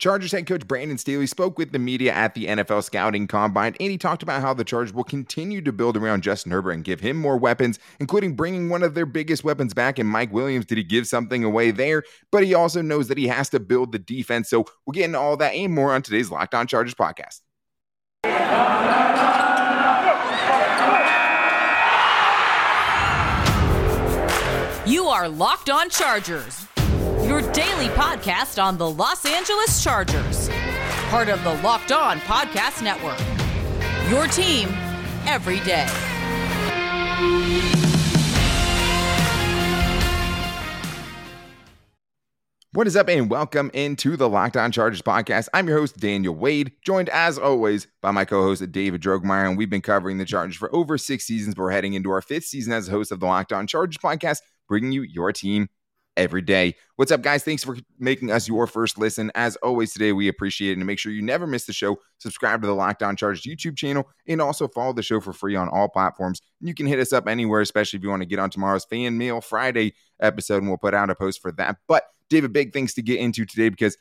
Chargers head coach Brandon Staley spoke with the media at the NFL Scouting Combine, and he talked about how the Chargers will continue to build around Justin Herbert and give him more weapons, including bringing one of their biggest weapons back in Mike Williams. Did he give something away there? But he also knows that he has to build the defense. So we'll get into all that and more on today's Locked On Chargers podcast. You are Locked On Chargers your daily podcast on the Los Angeles Chargers. Part of the Locked On Podcast Network. Your team every day. What is up, and welcome into the Locked On Chargers podcast. I'm your host, Daniel Wade, joined as always by my co host, David Drogemeyer. And we've been covering the Chargers for over six seasons, but we're heading into our fifth season as host of the Locked On Chargers podcast, bringing you your team every day. What's up, guys? Thanks for making us your first listen. As always, today we appreciate it. And make sure you never miss the show. Subscribe to the Locked On Chargers YouTube channel and also follow the show for free on all platforms. And you can hit us up anywhere, especially if you want to get on tomorrow's Fan Mail Friday episode, and we'll put out a post for that. But David, big things to get into today because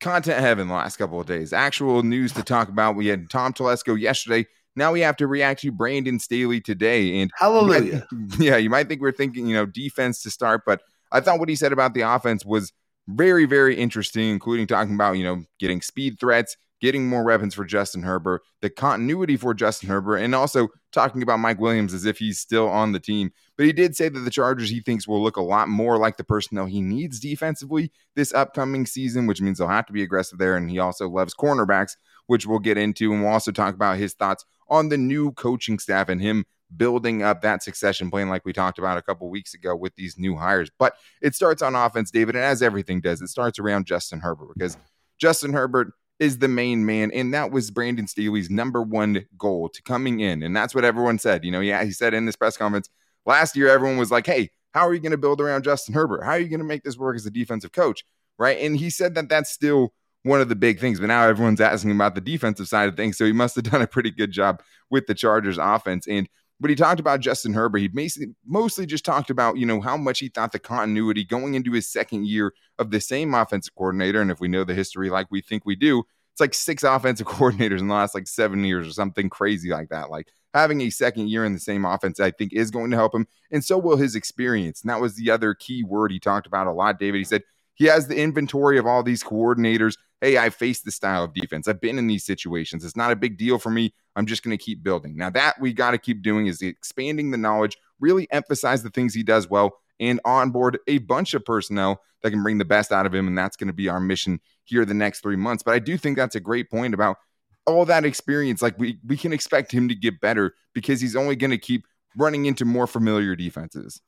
content heaven the last couple of days. Actual news to talk about. We had Tom Telesco yesterday. Now we have to react to Brandon Staley today. And hallelujah. Yeah, you might think we're thinking, you know, defense to start, but I thought what he said about the offense was very, very interesting, including talking about, you know, getting speed threats, getting more weapons for Justin Herbert, the continuity for Justin Herbert, and also talking about Mike Williams as if he's still on the team. But he did say that the Chargers he thinks will look a lot more like the personnel he needs defensively this upcoming season, which means they'll have to be aggressive there. And he also loves cornerbacks, which we'll get into. And we'll also talk about his thoughts on the new coaching staff and him building up that succession plan like we talked about a couple weeks ago with these new hires. But it starts on offense, David, and as everything does, it starts around Justin Herbert because Justin Herbert is the main man, and that was Brandon Staley's number one goal to coming in, and that's what everyone said. You know, yeah, he said in this press conference last year, everyone was like, "Hey, how are you going to build around Justin Herbert? How are you going to make this work as a defensive coach?" Right, and he said that that's still one of the big things. But now everyone's asking about the defensive side of things. So he must have done a pretty good job with the Chargers offense. And but he talked about Justin Herbert. He basically mostly just talked about, you know, how much he thought the continuity going into his second year of the same offensive coordinator. And if we know the history like we think we do, it's like six offensive coordinators in the last like seven years or something crazy like that. Like having a second year in the same offense, I think is going to help him. And so will his experience. And that was the other key word he talked about a lot, David. He said he has the inventory of all these coordinators hey, I faced the style of defense. I've been in these situations. It's not a big deal for me. I'm just going to keep building. Now, that we got to keep doing is expanding the knowledge, really emphasize the things he does well, and onboard a bunch of personnel that can bring the best out of him. And that's going to be our mission here the next three months. But I do think that's a great point about all that experience. Like we, we can expect him to get better because he's only going to keep running into more familiar defenses.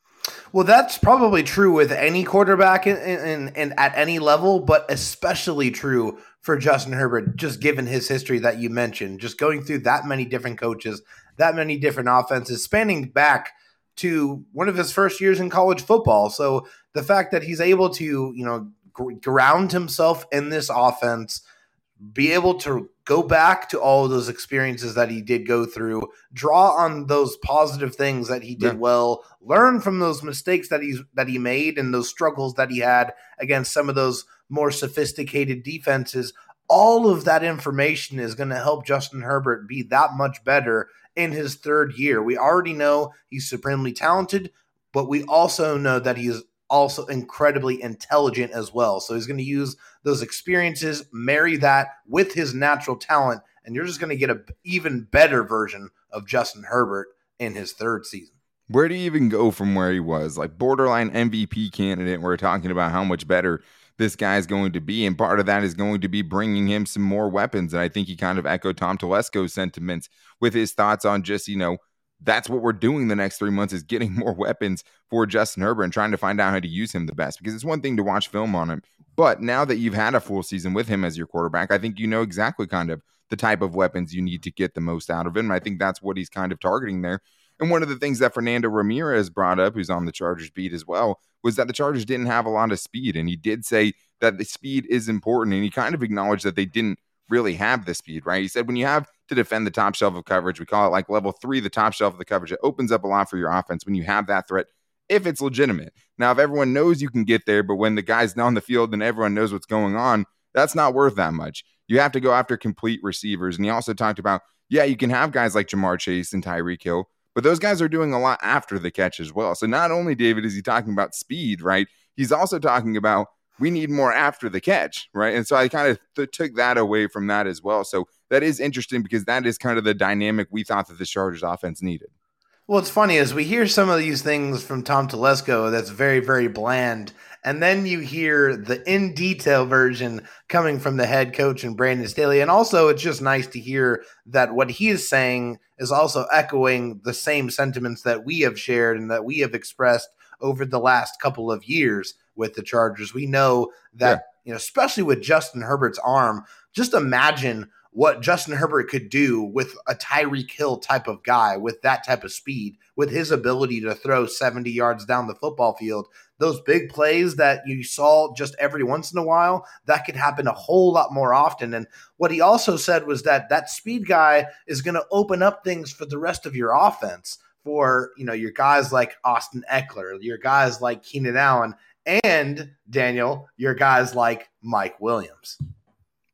Well, that's probably true with any quarterback and at any level, but especially true for Justin Herbert, just given his history that you mentioned, just going through that many different coaches, that many different offenses, spanning back to one of his first years in college football. So the fact that he's able to, you know, ground himself in this offense, be able to go back to all of those experiences that he did go through, draw on those positive things that he did yeah. well, learn from those mistakes that he's that he made and those struggles that he had against some of those more sophisticated defenses. All of that information is going to help Justin Herbert be that much better in his third year. We already know he's supremely talented, but we also know that he's also incredibly intelligent as well. So he's going to use those experiences, marry that with his natural talent, and you're just going to get an even better version of Justin Herbert in his third season. Where do you even go from where he was? Like borderline MVP candidate, we're talking about how much better this guy is going to be. And part of that is going to be bringing him some more weapons. And I think he kind of echoed Tom Telesco's sentiments with his thoughts on just, you know, that's what we're doing the next three months is getting more weapons for Justin Herbert and trying to find out how to use him the best. Because it's one thing to watch film on him, but now that you've had a full season with him as your quarterback, I think you know exactly kind of the type of weapons you need to get the most out of him. And I think that's what he's kind of targeting there. And one of the things that Fernando Ramirez brought up, who's on the Chargers beat as well, was that the Chargers didn't have a lot of speed. And he did say that the speed is important. And he kind of acknowledged that they didn't really have the speed, right? He said when you have to defend the top shelf of coverage, we call it like level three, the top shelf of the coverage, it opens up a lot for your offense when you have that threat, if it's legitimate. Now, if everyone knows you can get there, but when the guy's on the field and everyone knows what's going on, That's not worth that much. You have to go after complete receivers. And he also talked about, yeah, you can have guys like Ja'Marr Chase and Tyreek Hill, but those guys are doing a lot after the catch as well. So not only, David, is he talking about speed, right? He's also talking about we need more after the catch, right? And so I kind of th- took that away from that as well. So that is interesting because that is kind of the dynamic we thought that the Chargers offense needed. Well, it's funny as we hear some of these things from Tom Telesco that's very, very bland. And then you hear the in detail version coming from the head coach and Brandon Staley. And also, it's just nice to hear that what he is saying is also echoing the same sentiments that we have shared and that we have expressed over the last couple of years with the Chargers. We know that, yeah. you know, especially with Justin Herbert's arm, just imagine what Justin Herbert could do with a Tyreek Hill type of guy with that type of speed, with his ability to throw 70 yards down the football field. Those big plays that you saw just every once in a while, that could happen a whole lot more often. And what he also said was that that speed guy is going to open up things for the rest of your offense for, you know, your guys like Austin Ekeler, your guys like Keenan Allen, and Daniel, your guys like Mike Williams.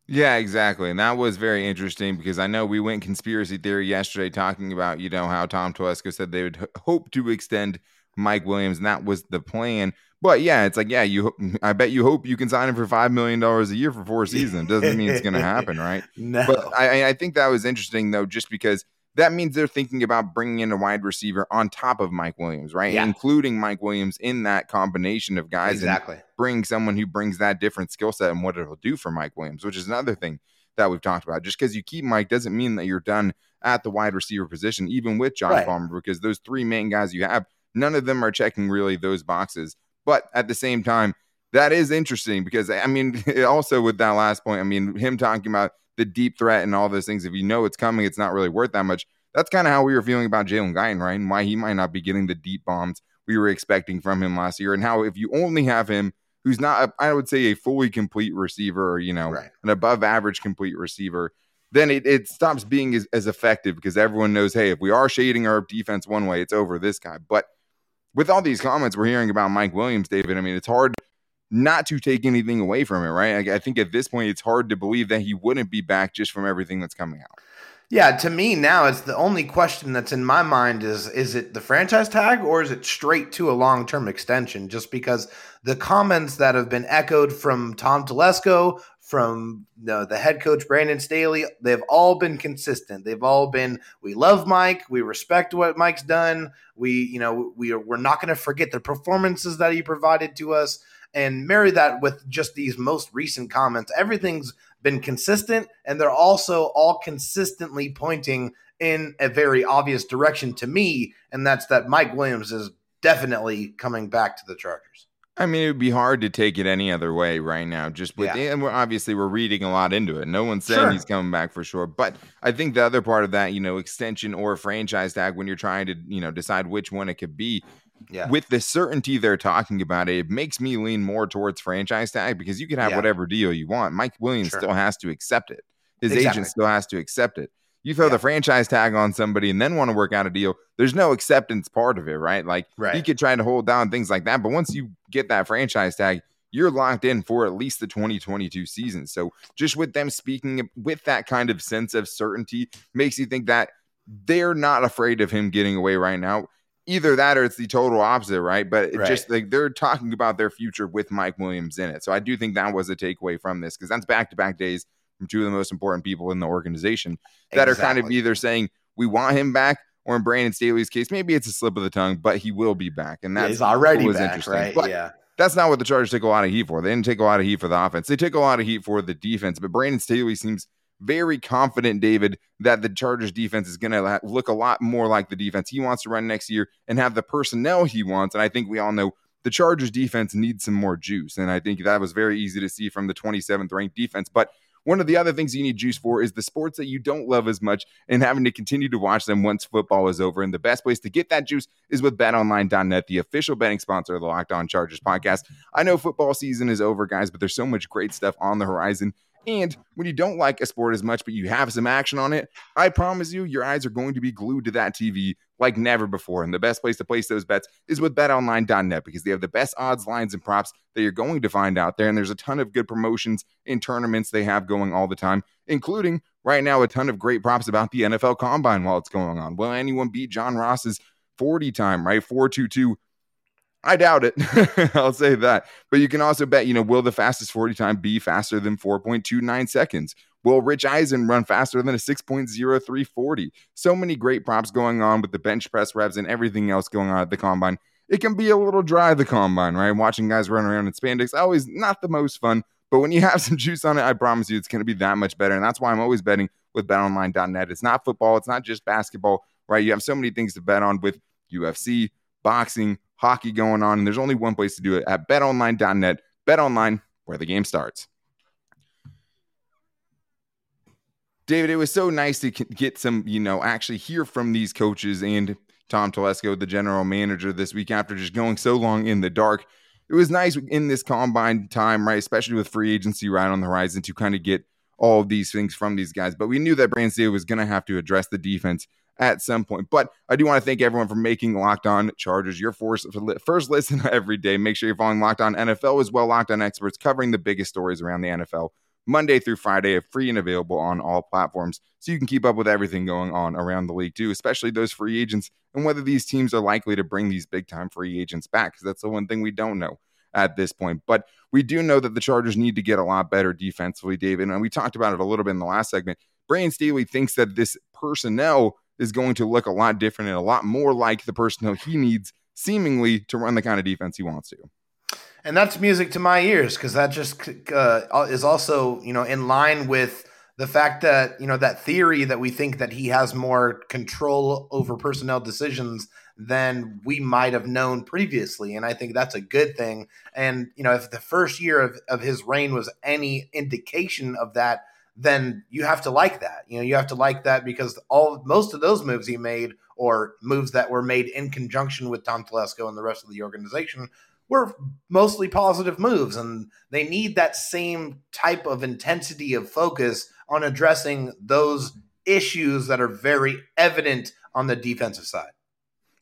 Yeah, exactly. And that was very interesting because I know we went conspiracy theory yesterday talking about, you know, how Tom Telesco said they would h- hope to extend Mike Williams, and that was the plan. But yeah, it's like, yeah, you. I bet you hope you can sign him for five million dollars a year for four seasons. Doesn't mean it's going to happen, right? No. But I, I think that was interesting though, just because that means they're thinking about bringing in a wide receiver on top of Mike Williams, right? Yeah. Including Mike Williams in that combination of guys. Exactly. bring someone who brings that different skill set and what it'll do for Mike Williams, which is another thing that we've talked about. Just because you keep Mike doesn't mean that you're done at the wide receiver position, even with Josh right. Palmer, because those three main guys you have, none of them are checking really those boxes. But at the same time, that is interesting because I mean, also with that last point, I mean, him talking about the deep threat and all those things. If you know it's coming, it's not really worth that much. That's kind of how we were feeling about Jalen Guyton, right? And why he might not be getting the deep bombs we were expecting from him last year. And how if you only have him, who's not, a, I would say, a fully complete receiver or, you know, right. an above average complete receiver, then it, it stops being as, as effective because everyone knows, hey, if we are shading our defense one way, it's over this guy. But with all these comments we're hearing about Mike Williams, David, I mean, it's hard not to take anything away from it, right? I, I, think at this point, it's hard to believe that he wouldn't be back just from everything that's coming out. Yeah, to me now, it's the only question that's in my mind is is it the franchise tag or is it straight to a long term extension? Just because the comments that have been echoed from Tom Telesco, from you know, the head coach Brandon Staley, they've all been consistent. They've all been we love Mike, we respect what Mike's done. We you know we are, we're not going to forget the performances that he provided to us and marry that with just these most recent comments. Everything's been consistent, and they're also all consistently pointing in a very obvious direction to me, and that's that Mike Williams is definitely coming back to the Chargers. I mean, it would be hard to take it any other way right now. Just with, yeah. and we're obviously we're reading a lot into it. No one's saying sure. he's coming back for sure. But I think the other part of that, you know, extension or franchise tag, when you're trying to, you know, decide which one it could be, yeah. with the certainty they're talking about it, it makes me lean more towards franchise tag because you can have yeah. whatever deal you want. Mike Williams sure. still has to accept it. His exactly. agent still has to accept it. You throw yeah. the franchise tag on somebody and then want to work out a deal. There's no acceptance part of it, right? Like right. you could try to hold down things like that, but once you get that franchise tag, you're locked in for at least the 2022 season. So just with them speaking with that kind of sense of certainty makes you think that they're not afraid of him getting away right now either that or it's the total opposite, right? But right. just like they're talking about their future with Mike Williams in it. So I do think that was a takeaway from this because that's back to back days from two of the most important people in the organization that exactly. are kind of either saying we want him back or in Brandon Staley's case, maybe it's a slip of the tongue, but he will be back. And that's yeah, already was back, interesting. Right? But yeah. That's not what the Chargers take a lot of heat for. They didn't take a lot of heat for the offense. They take a lot of heat for the defense. But Brandon Staley seems very confident, David, that the Chargers defense is going to look a lot more like the defense he wants to run next year and have the personnel he wants. And I think we all know the Chargers defense needs some more juice. And I think that was very easy to see from the 27th ranked defense. But one of the other things you need juice for is the sports that you don't love as much and having to continue to watch them once football is over. And the best place to get that juice is with betonline.net, the official betting sponsor of the Locked On Chargers podcast. I know football season is over, guys, but there's so much great stuff on the horizon. And when you don't like a sport as much, but you have some action on it, I promise you, your eyes are going to be glued to that TV like never before. And the best place to place those bets is with betonline.net because they have the best odds, lines, and props that you're going to find out there. And there's a ton of good promotions and tournaments they have going all the time, including right now a ton of great props about the NFL combine while it's going on. Will anyone beat John Ross's 40 time, right? 422 I doubt it. I'll say that. But you can also bet, you know, will the fastest 40 time be faster than 4.29 seconds? Will Rich Eisen run faster than a 6.0340? So many great props going on with the bench press reps and everything else going on at the combine. It can be a little dry, the combine, right? Watching guys run around in spandex, always not the most fun. But when you have some juice on it, I promise you it's going to be that much better. And that's why I'm always betting with betonline.net. It's not football, it's not just basketball, right? You have so many things to bet on with UFC, boxing, hockey going on, and there's only one place to do it at betonline.net. BetOnline, where the game starts. David, it was so nice to get some, you know, actually hear from these coaches and Tom Telesco, the general manager, this week after just going so long in the dark. It was nice in this combine time, right? Especially with free agency right on the horizon to kind of get all of these things from these guys. But we knew that Brandon Staley was going to have to address the defense at some point. But I do want to thank everyone for making Locked On Chargers your first, first listen every day. Make sure you're following Locked On NFL as well, Locked On Experts covering the biggest stories around the NFL. Monday through Friday, free and available on all platforms. So you can keep up with everything going on around the league, too, especially those free agents and whether these teams are likely to bring these big time free agents back, because that's the one thing we don't know at this point. But we do know that the Chargers need to get a lot better defensively, David. And we talked about it a little bit in the last segment. Brandon Staley thinks that this personnel is going to look a lot different and a lot more like the personnel he needs, seemingly, to run the kind of defense he wants to. And that's music to my ears because that just uh, is also, you know, in line with the fact that you know that theory that we think that he has more control over personnel decisions than we might have known previously and i think that's a good thing and you know if the first year of, of his reign was any indication of that then you have to like that. You know, you have to like that because all most of those moves he made or moves that were made in conjunction with Tom Telesco and the rest of the organization were mostly positive moves and they need that same type of intensity of focus on addressing those issues that are very evident on the defensive side.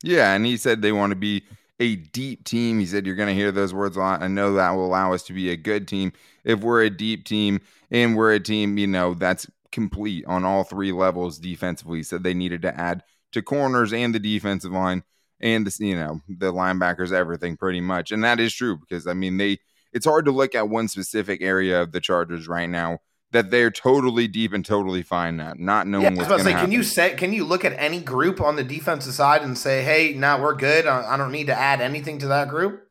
Yeah, and he said they want to be a deep team. He said you're going to hear those words a lot. I know that will allow us to be a good team if we're a deep team and we're a team, you know, that's complete on all three levels defensively. He said they needed to add to corners and the defensive line and the you know the linebackers, everything pretty much, and that is true because I mean they. It's hard to look at one specific area of the Chargers right now that they're totally deep and totally fine at, not knowing. Yeah, I was about to say, happen. can you say, can you look at any group on the defensive side and say, hey, now we're good. I don't need to add anything to that group.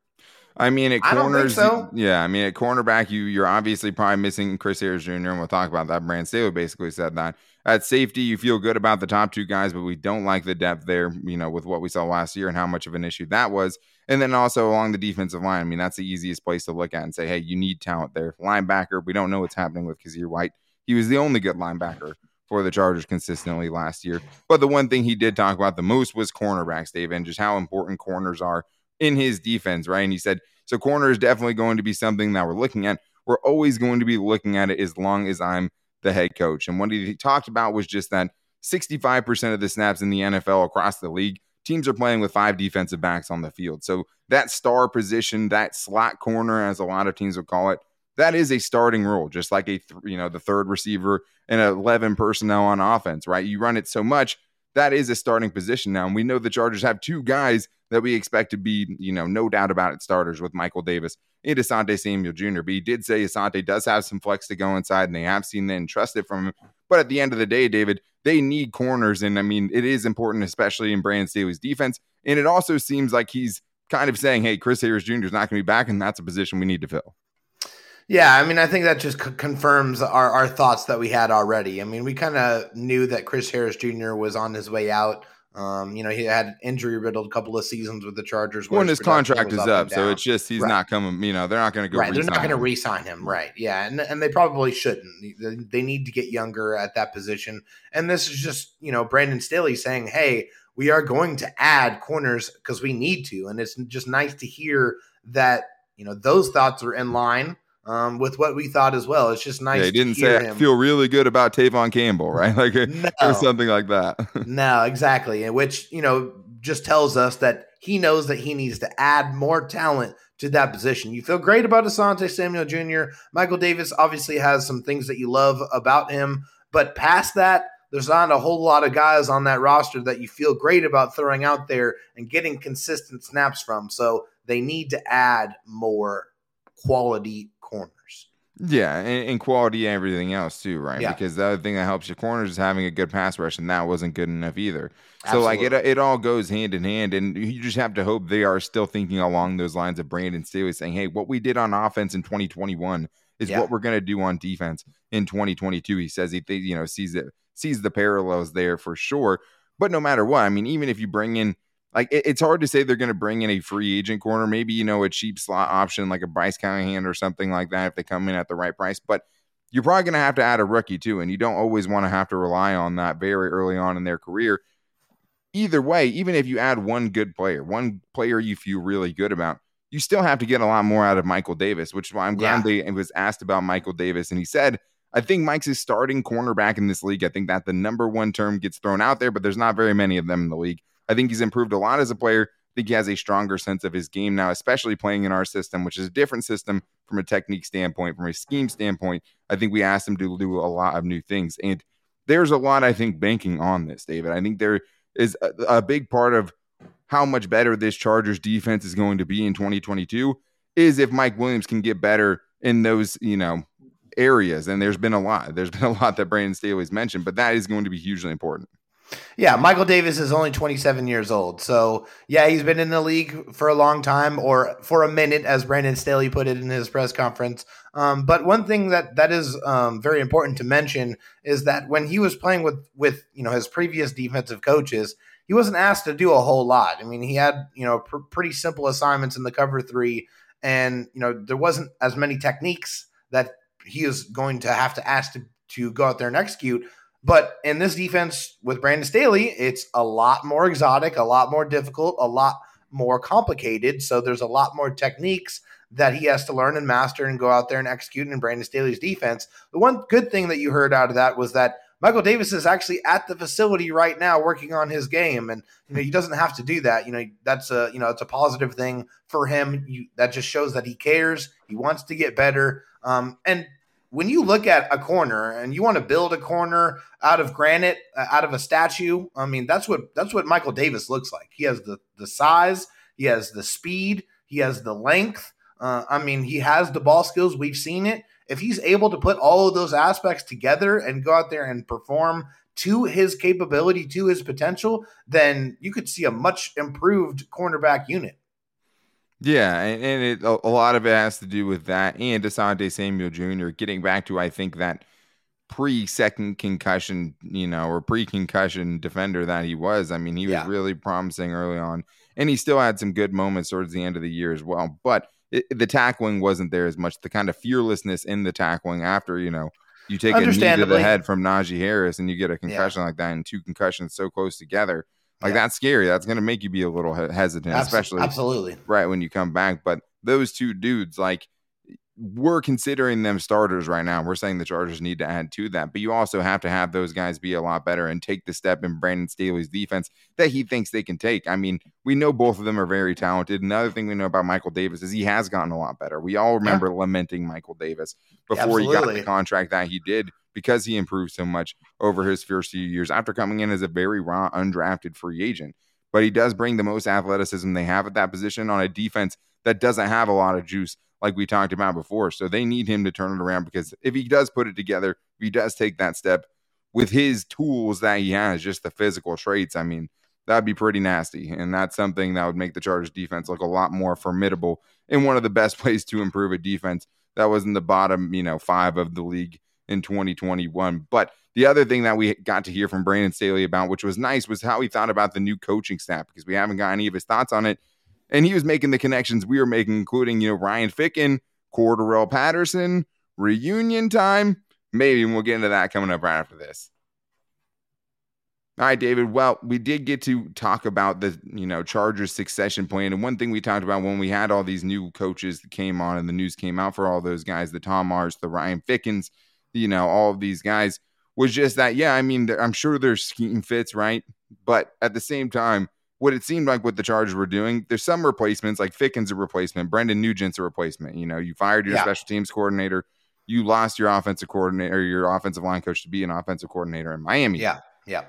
I mean, at corners, so. yeah. I mean, at cornerback, you you're obviously probably missing Chris Harris Jr. and we'll talk about that. Brand Staley basically said that. At safety, you feel good about the top two guys, but we don't like the depth there. You know, with what we saw last year and how much of an issue that was. And then also along the defensive line, I mean, that's the easiest place to look at and say, hey, you need talent there. Linebacker, we don't know what's happening with Kyzir White. He was the only good linebacker for the Chargers consistently last year. But the one thing he did talk about the most was cornerbacks, Dave, and just how important corners are in his defense, right? And he said, so corner is definitely going to be something that we're looking at. We're always going to be looking at it as long as I'm the head coach. And what he talked about was just that 65% of the snaps in the NFL across the league, teams are playing with five defensive backs on the field. So that star position, that slot corner, as a lot of teams would call it, that is a starting role, just like a th- you know the third receiver and 11 personnel on offense, right? You run it so much that is a starting position now, and we know the Chargers have two guys that we expect to be, you know, no doubt about it, starters with Michael Davis and Asante Samuel Jr. But he did say Asante does have some flex to go inside, and they have seen that and trusted from him. But at the end of the day, David, they need corners, and I mean, it is important, especially in Brandon Staley's defense. And it also seems like he's kind of saying, "Hey, Chris Harris Jr. is not going to be back, and that's a position we need to fill." Yeah, I mean, I think that just c- confirms our, our thoughts that we had already. I mean, we kind of knew that Chris Harris Jr. was on his way out. Um, you know, he had injury riddled a couple of seasons with the Chargers. When his, his contract is up, up so it's just he's right. not coming. You know, they're not going to go. Right, they're not going to re-sign him. Right, yeah, and and they probably shouldn't. They need to get younger at that position. And this is just you know Brandon Staley saying, "Hey, we are going to add corners because we need to," and it's just nice to hear that you know those thoughts are in line um, with what we thought as well. It's just nice. Yeah, he didn't say him. I feel really good about Tevaughn Campbell, right? Like no. or something like that. no, exactly. And which you know just tells us that he knows that he needs to add more talent to that position. You feel great about Asante Samuel Jr. Michael Davis obviously has some things that you love about him, but past that, there's not a whole lot of guys on that roster that you feel great about throwing out there and getting consistent snaps from. So they need to add more quality. Yeah, and, and quality and everything else too, right? Yeah. Because the other thing that helps your corners is having a good pass rush, and that wasn't good enough either. So like it, it all goes hand in hand, and you just have to hope they are still thinking along those lines of Brandon Staley saying, "Hey, what we did on offense in 2021 is yeah. what we're going to do on defense in 2022." He says he th- you know sees it sees the parallels there for sure. But no matter what, I mean, even if you bring in like it, it's hard to say they're going to bring in a free agent corner, maybe you know a cheap slot option like a Bryce Callahan or something like that if they come in at the right price, but you're probably going to have to add a rookie too, and you don't always want to have to rely on that very early on in their career either way, even if you add one good player, one player you feel really good about, you still have to get a lot more out of Michael Davis, which is why I'm glad yeah. they was asked about Michael Davis. And he said, I think Mike's is starting cornerback in this league. I think that the number one term gets thrown out there, but there's not very many of them in the league. I think he's improved a lot as a player. I think he has a stronger sense of his game now, especially playing in our system, which is a different system from a technique standpoint, from a scheme standpoint. I think we asked him to do a lot of new things. And there's a lot, I think, banking on this, David. I think there is a, a big part of how much better this Chargers defense is going to be in 2022 is if Mike Williams can get better in those, you know, areas. And there's been a lot. There's been a lot that Brandon Staley's mentioned, but that is going to be hugely important. Yeah, Michael Davis is only 27 years old. So, yeah, he's been in the league for a long time or for a minute, as Brandon Staley put it in his press conference. Um, but one thing that that is um, very important to mention is that when he was playing with with you know his previous defensive coaches, he wasn't asked to do a whole lot. I mean, he had you know pr- pretty simple assignments in the cover three, and you know there wasn't as many techniques that he is going to have to ask to to go out there and execute. But in this defense with Brandon Staley, it's a lot more exotic, a lot more difficult, a lot more complicated. So there's a lot more techniques that he has to learn and master and go out there and execute in Brandon Staley's defense. The one good thing that you heard out of that was that Michael Davis is actually at the facility right now working on his game, and you know he doesn't have to do that. You know that's a you know it's a positive thing for him. You, that just shows that he cares. He wants to get better. Um, and when you look at a corner and you want to build a corner out of granite, uh, out of a statue, I mean that's what that's what Michael Davis looks like. He has the the size, he has the speed, he has the length. Uh, I mean, he has the ball skills. We've seen it. If he's able to put all of those aspects together and go out there and perform to his capability, to his potential, then you could see a much improved cornerback unit. Yeah, and, and it, a, a, lot of it has to do with that and Asante Samuel Jr. getting back to I think that pre second concussion, you know, or pre concussion defender that he was. I mean, he was really promising early on, and he still had some good moments towards the end of the year as well. But it, the tackling wasn't there as much. The kind of fearlessness in the tackling after you know you take a knee to the head from Najee Harris and you get a concussion yeah. like that, and two concussions so close together like yeah. that's scary. That's going to make you be a little hesitant, especially absolutely right when you come back. But those two dudes, like we're considering them starters right now. We're saying the Chargers need to add to that, but you also have to have those guys be a lot better and take the step in Brandon Staley's defense that he thinks they can take. I mean, we know both of them are very talented. Another thing we know about Michael Davis is he has gotten a lot better. We all remember yeah. lamenting Michael Davis before he got the contract that he did because he improved so much over his first few years after coming in as a very raw, undrafted free agent. But he does bring the most athleticism they have at that position on a defense that doesn't have a lot of juice, like we talked about before. So they need him to turn it around because if he does put it together, if he does take that step with his tools that he has, just the physical traits, I mean, that'd be pretty nasty. And that's something that would make the Chargers defense look a lot more formidable and one of the best ways to improve a defense that was in the bottom, you know, five of the league in 2021. But the other thing that we got to hear from Brandon Staley about, which was nice, was how he thought about the new coaching staff because we haven't got any of his thoughts on it. And he was making the connections we were making, including, you know, Ryan Ficken, Cordarrelle Patterson, reunion time. Maybe we'll get into that coming up right after this. All right, David. Well, we did get to talk about the you know Chargers succession plan, and one thing we talked about when we had all these new coaches that came on and the news came out for all those guys, the Tom Mars, the Ryan Fickens, you know, all of these guys was just that. Yeah, I mean, I'm sure there's scheme fits, right? But at the same time, what it seemed like what the Chargers were doing, there's some replacements, like Fickens a replacement, Brendan Nugent's a replacement. You know, you fired your yeah. special teams coordinator, you lost your offensive coordinator, or your offensive line coach to be an offensive coordinator in Miami. Yeah, yeah.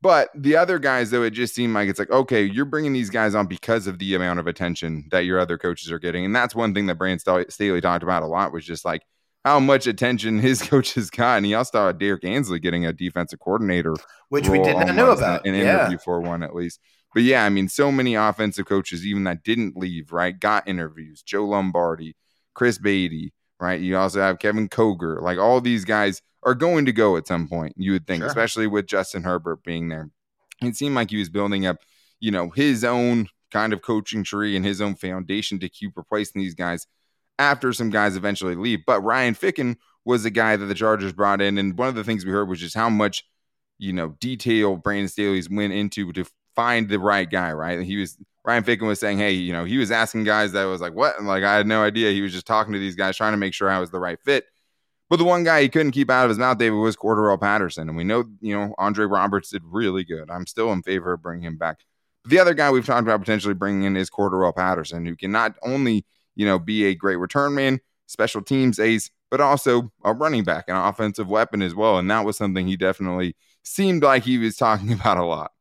But the other guys, though, it just seemed like it's like, okay, you're bringing these guys on because of the amount of attention that your other coaches are getting. And that's one thing that Brandon Staley talked about a lot was just like how much attention his coaches got. And he also thought Derrick Ansley getting a defensive coordinator, which we did not know about. An, an yeah. interview for one at least. But yeah, I mean, so many offensive coaches, even that didn't leave, right, got interviews. Joe Lombardi, Chris Beatty, right? You also have Kevin Koger. Like all these guys are going to go at some point, you would think, sure. especially with Justin Herbert being there. It seemed like he was building up, you know, his own kind of coaching tree and his own foundation to keep replacing these guys after some guys eventually leave. But Ryan Ficken was a guy that the Chargers brought in. And one of the things we heard was just how much, you know, detail Brandon Staley's went into to find the right guy, right? He was Ryan Ficken was saying, hey, you know, he was asking guys that was like, what? And like, I had no idea. He was just talking to these guys, trying to make sure I was the right fit. But the one guy he couldn't keep out of his mouth, David, was Cordarrelle Patterson. And we know, you know, Andre Roberts did really good. I'm still in favor of bringing him back. But the other guy we've talked about potentially bringing in is Cordarrelle Patterson, who can not only, you know, be a great return man, special teams ace, but also a running back, an offensive weapon as well. And that was something he definitely seemed like he was talking about a lot.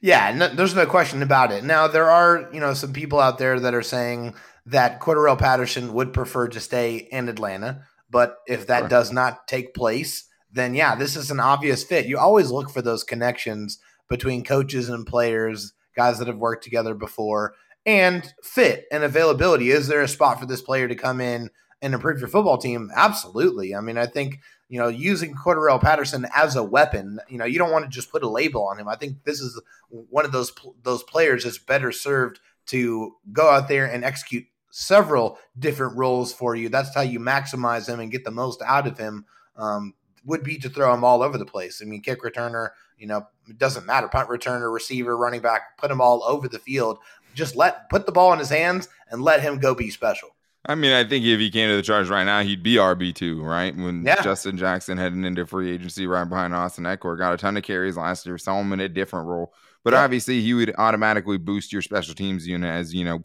Yeah, no, there's no question about it. Now there are, you know, some people out there that are saying that Cordarrelle Patterson would prefer to stay in Atlanta. But if that does not take place, then yeah, this is an obvious fit. You always look for those connections between coaches and players, guys that have worked together before, and fit and availability. Is there a spot for this player to come in and improve your football team? Absolutely. I mean, I think you know using Cordarrelle Patterson as a weapon. You know, you don't want to just put a label on him. I think this is one of those those players that's better served to go out there and execute several different roles for you. That's how you maximize him and get the most out of him. Um, would be to throw him all over the place. I mean, kick returner, you know, it doesn't matter. Punt returner, receiver, running back, put him all over the field. Just let put the ball in his hands and let him go be special. I mean, I think if he came to the Chargers right now, he'd be RB two, right? When yeah. Justin Jackson heading into free agency right behind Austin Ekeler, got a ton of carries last year, saw him in a different role. But yeah. obviously, he would automatically boost your special teams unit as you know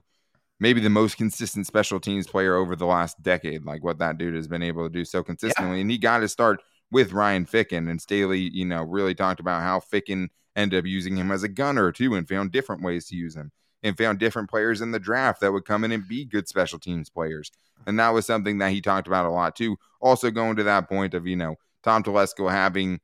maybe the most consistent special teams player over the last decade, like what that dude has been able to do so consistently. Yeah. And he got to start with Ryan Ficken. And Staley, you know, really talked about how Ficken ended up using him as a gunner too and found different ways to use him and found different players in the draft that would come in and be good special teams players. And that was something that he talked about a lot too. Also going to that point of, you know, Tom Telesco having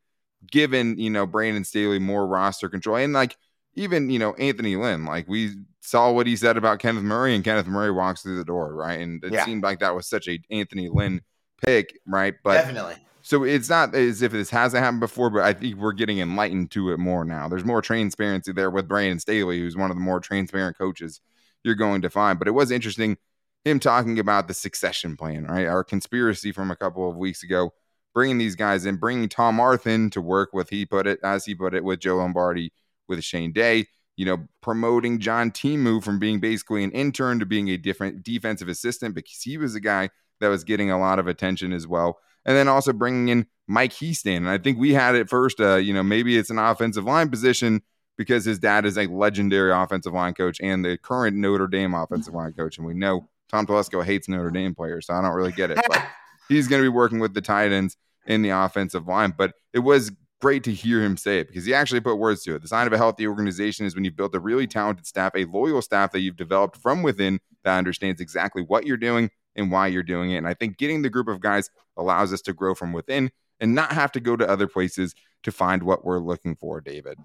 given, you know, Brandon Staley more roster control. And like even, you know, Anthony Lynn, like we saw what he said about Kenneth Murray, and Kenneth Murray walks through the door, right? And it yeah. seemed like that was such a Anthony Lynn pick, right? But definitely. So it's not as if this hasn't happened before, but I think we're getting enlightened to it more now. There's more transparency there with Brandon Staley, who's one of the more transparent coaches you're going to find. But it was interesting him talking about the succession plan, right? Our conspiracy from a couple of weeks ago, bringing these guys in, bringing Tom Arthur to work with, he put it, as he put it, with Joe Lombardi, with Shane Day you know, promoting John Timu from being basically an intern to being a different defensive assistant because he was a guy that was getting a lot of attention as well. And then also bringing in Mike Hiestand. And I think we had it first, uh, you know, maybe it's an offensive line position because his dad is a legendary offensive line coach and the current Notre Dame offensive line coach. And we know Tom Telesco hates Notre Dame players, so I don't really get it. But he's going to be working with the tight ends in the offensive line. But it was great to hear him say it because he actually put words to it. The sign of a healthy organization is when you've built a really talented staff, a loyal staff that you've developed from within that understands exactly what you're doing and why you're doing it. And I think getting the group of guys allows us to grow from within and not have to go to other places to find what we're looking for, David.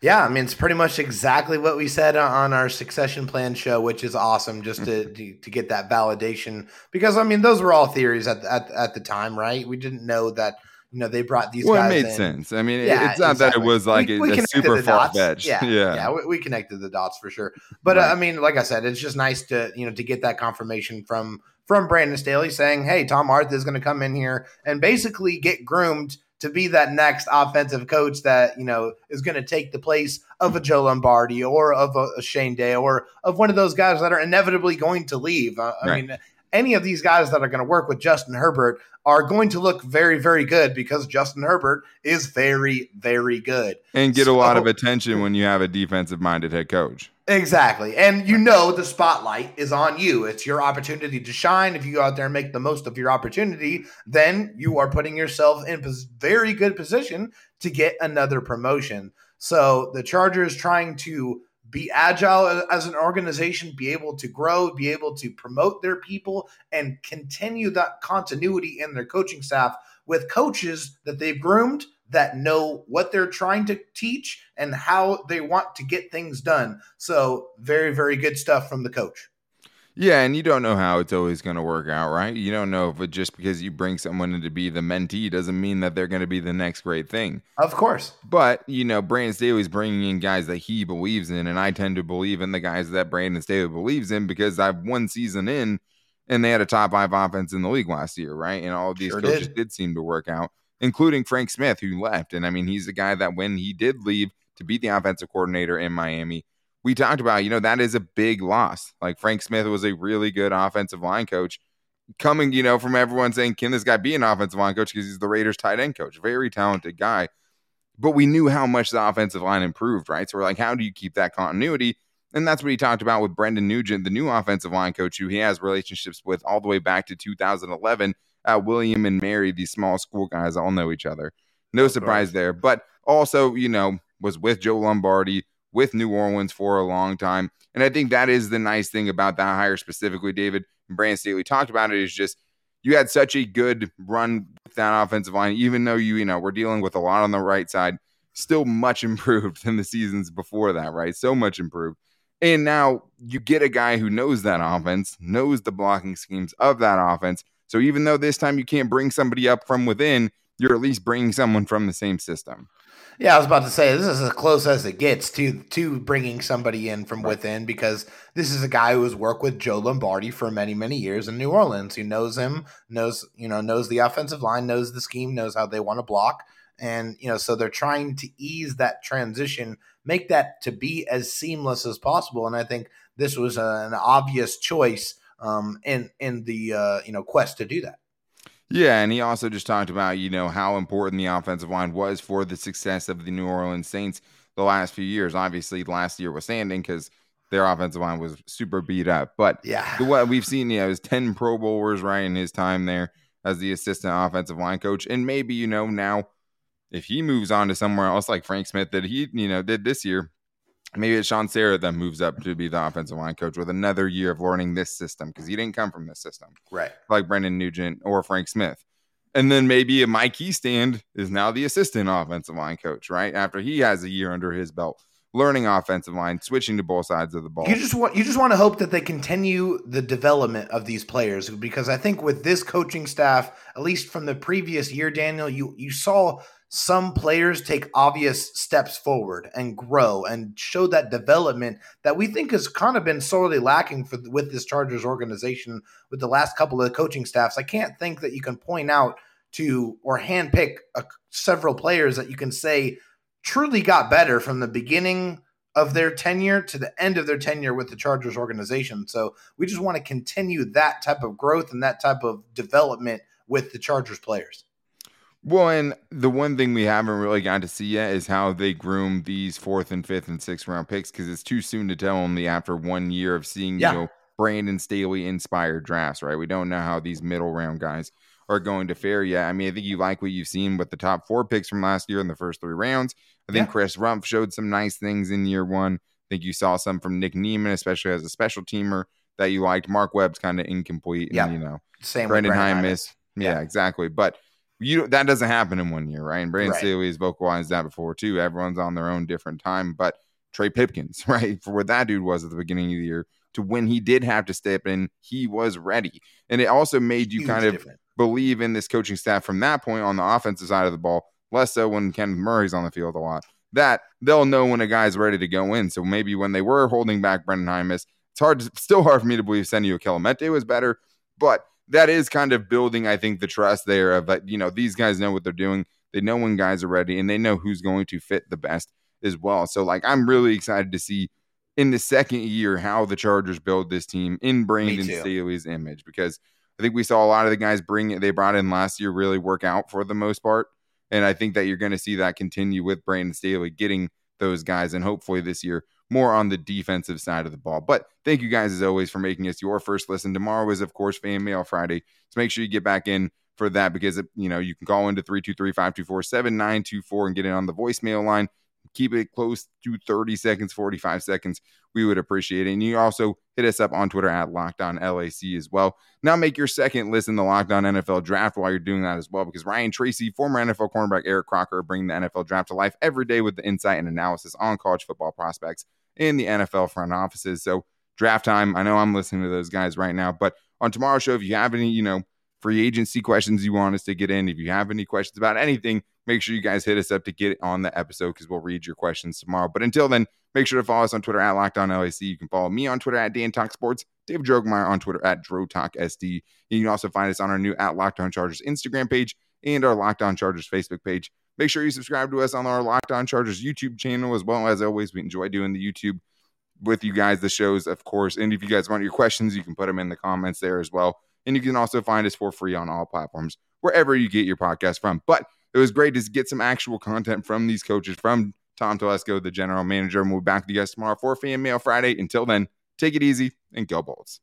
Yeah, I mean it's pretty much exactly what we said on our succession plan show, which is awesome just to mm-hmm. to, to get that validation because I mean those were all theories at, at at the time, right? We didn't know that you know, they brought these well, guys. it made in. sense. I mean, yeah, it's not exactly. that it was like we, we a, a super far fetched. Yeah, yeah, yeah. We, we, connected the dots for sure. But right. uh, I mean, like I said, it's just nice to you know to get that confirmation from from Brandon Staley saying, "Hey, Tom Arthur is going to come in here and basically get groomed." to be that next offensive coach that you know is going to take the place of a Joe Lombardi or of a, a, Shane Day or of one of those guys that are inevitably going to leave. Uh, I right. mean, any of these guys that are going to work with Justin Herbert are going to look very, very good because Justin Herbert is very, very good and get so, a lot of attention when you have a defensive minded head coach. Exactly. And you know the spotlight is on you. It's your opportunity to shine. If you go out there and make the most of your opportunity, then you are putting yourself in a very good position to get another promotion. So the Chargers trying to be agile as an organization, be able to grow, be able to promote their people, and continue that continuity in their coaching staff with coaches that they've groomed that know what they're trying to teach and how they want to get things done. So, very, very good stuff from the coach. Yeah, and you don't know how it's always going to work out, right? You don't know if it just because you bring someone in to be the mentee doesn't mean that they're going to be the next great thing. Of course. But, you know, Brandon Staley's bringing in guys that he believes in, and I tend to believe in the guys that Brandon Staley believes in because I've one season in and they had a top five offense in the league last year, right? And all of these sure coaches did. did seem to work out including Frank Smith, who left. And I mean, he's the guy that when he did leave to be the offensive coordinator in Miami, we talked about, you know, that is a big loss. Like Frank Smith was a really good offensive line coach. Coming, you know, from everyone saying, can this guy be an offensive line coach? Because he's the Raiders tight end coach, very talented guy. But we knew how much the offensive line improved, right? So we're like, how do you keep that continuity? And that's what he talked about with Brendan Nugent, the new offensive line coach, who he has relationships with all the way back to 2011 uh, William and Mary, these small school guys, all know each other. No surprise there. But also, you know, was with Joe Lombardi, with New Orleans for a long time. And I think that is the nice thing about that hire specifically, David. And Brandon Staley talked about it is just you had such a good run with that offensive line, even though you, you know, we're dealing with a lot on the right side, still much improved than the seasons before that, right? So much improved. And now you get a guy who knows that offense, knows the blocking schemes of that offense, so even though this time you can't bring somebody up from within, you're at least bringing someone from the same system. Yeah, I was about to say this is as close as it gets to to bringing somebody in from right. within because this is a guy who has worked with Joe Lombardi for many many years in New Orleans. Who knows him, knows you know knows the offensive line, knows the scheme, knows how they want to block, and you know so they're trying to ease that transition, make that to be as seamless as possible. And I think this was a, an obvious choice um, in in the uh, you know quest to do that. Yeah, and he also just talked about you know how important the offensive line was for the success of the New Orleans Saints the last few years. Obviously, last year was standing because their offensive line was super beat up. But yeah, the, what we've seen, you know, is ten Pro Bowlers right in his time there as the assistant offensive line coach, and maybe you know now if he moves on to somewhere else like Frank Smith that he you know did this year, maybe it's Shaun Sarrett that moves up to be the offensive line coach with another year of learning this system because he didn't come from this system, right? Like Brendan Nugent or Frank Smith. And then maybe a Mike Hiestand is now the assistant offensive line coach, right? After he has a year under his belt, learning offensive line, switching to both sides of the ball. You just want you just want to hope that they continue the development of these players because I think with this coaching staff, at least from the previous year, Daniel, you you saw some players take obvious steps forward and grow and show that development that we think has kind of been sorely lacking for with this Chargers organization with the last couple of coaching staffs. I can't think that you can point out to or handpick a, several players that you can say truly got better from the beginning of their tenure to the end of their tenure with the Chargers organization. So we just want to continue that type of growth and that type of development with the Chargers players. Well, and the one thing we haven't really gotten to see yet is how they groom these fourth and fifth and sixth round picks because it's too soon to tell only after one year of seeing, yeah. you know, Brandon Staley inspired drafts, right? We don't know how these middle round guys are going to fare yet. I mean, I think you like what you've seen with the top four picks from last year in the first three rounds. I think yeah. Chris Rumph showed some nice things in year one. I think you saw some from Nick Niemann, especially as a special teamer that you liked. Mark Webb's kind of incomplete. Yeah. You know, same Brenden Jaimes. Yeah, yeah, exactly. But you that doesn't happen in one year, right? And Brandon right. Staley has vocalized that before too. Everyone's on their own different time, but Trey Pipkins, right, for what that dude was at the beginning of the year to when he did have to step in, he was ready, and it also made you kind of different. believe in this coaching staff from that point on the offensive side of the ball. Less so when Kenneth Murray's on the field a lot. That they'll know when a guy's ready to go in. So maybe when they were holding back Brenden Jaimes, it's hard, to, still hard for me to believe Senio Kelemete was better, but that is kind of building, I think, the trust there of that, you know, these guys know what they're doing. They know when guys are ready and they know who's going to fit the best as well. So, like, I'm really excited to see in the second year how the Chargers build this team in Brandon Staley's image because I think we saw a lot of the guys bring it they brought in last year really work out for the most part. And I think that you're going to see that continue with Brandon Staley getting those guys and hopefully this year more on the defensive side of the ball. But thank you guys as always for making us your first listen. Tomorrow is, of course, Fan Mail Friday. So make sure you get back in for that because, you know, you can call into 323 524 7924 and get in on the voicemail line keep it close to 30 seconds, 45 seconds. We would appreciate it. And you also hit us up on Twitter at Locked On LAC as well. Now make your second listen to Locked On NFL Draft while you're doing that as well, because Ryan Tracy, former NFL cornerback Eric Crocker, bring the NFL Draft to life every day with the insight and analysis on college football prospects in the NFL front offices. So draft time. I know I'm listening to those guys right now, but on tomorrow's show, if you have any, you know, free agency questions you want us to get in, if you have any questions about anything, make sure you guys hit us up to get on the episode because we'll read your questions tomorrow. But until then, make sure to follow us on Twitter at Locked On LAC. You can follow me on Twitter at Dan Talk Sports, Dave Drogemeyer on Twitter at DroTalkSD. Talk You can also find us on our new at Locked On Chargers Instagram page and our Locked On Chargers Facebook page. Make sure you subscribe to us on our Locked On Chargers YouTube channel as well. As always, we enjoy doing the YouTube with you guys, the shows, of course. And if you guys want your questions, you can put them in the comments there as well. And you can also find us for free on all platforms, wherever you get your podcast from. But it was great to get some actual content from these coaches, from Tom Telesco, the general manager. And we'll be back with you guys tomorrow for Fan Mail Friday. Until then, take it easy and go Bolts.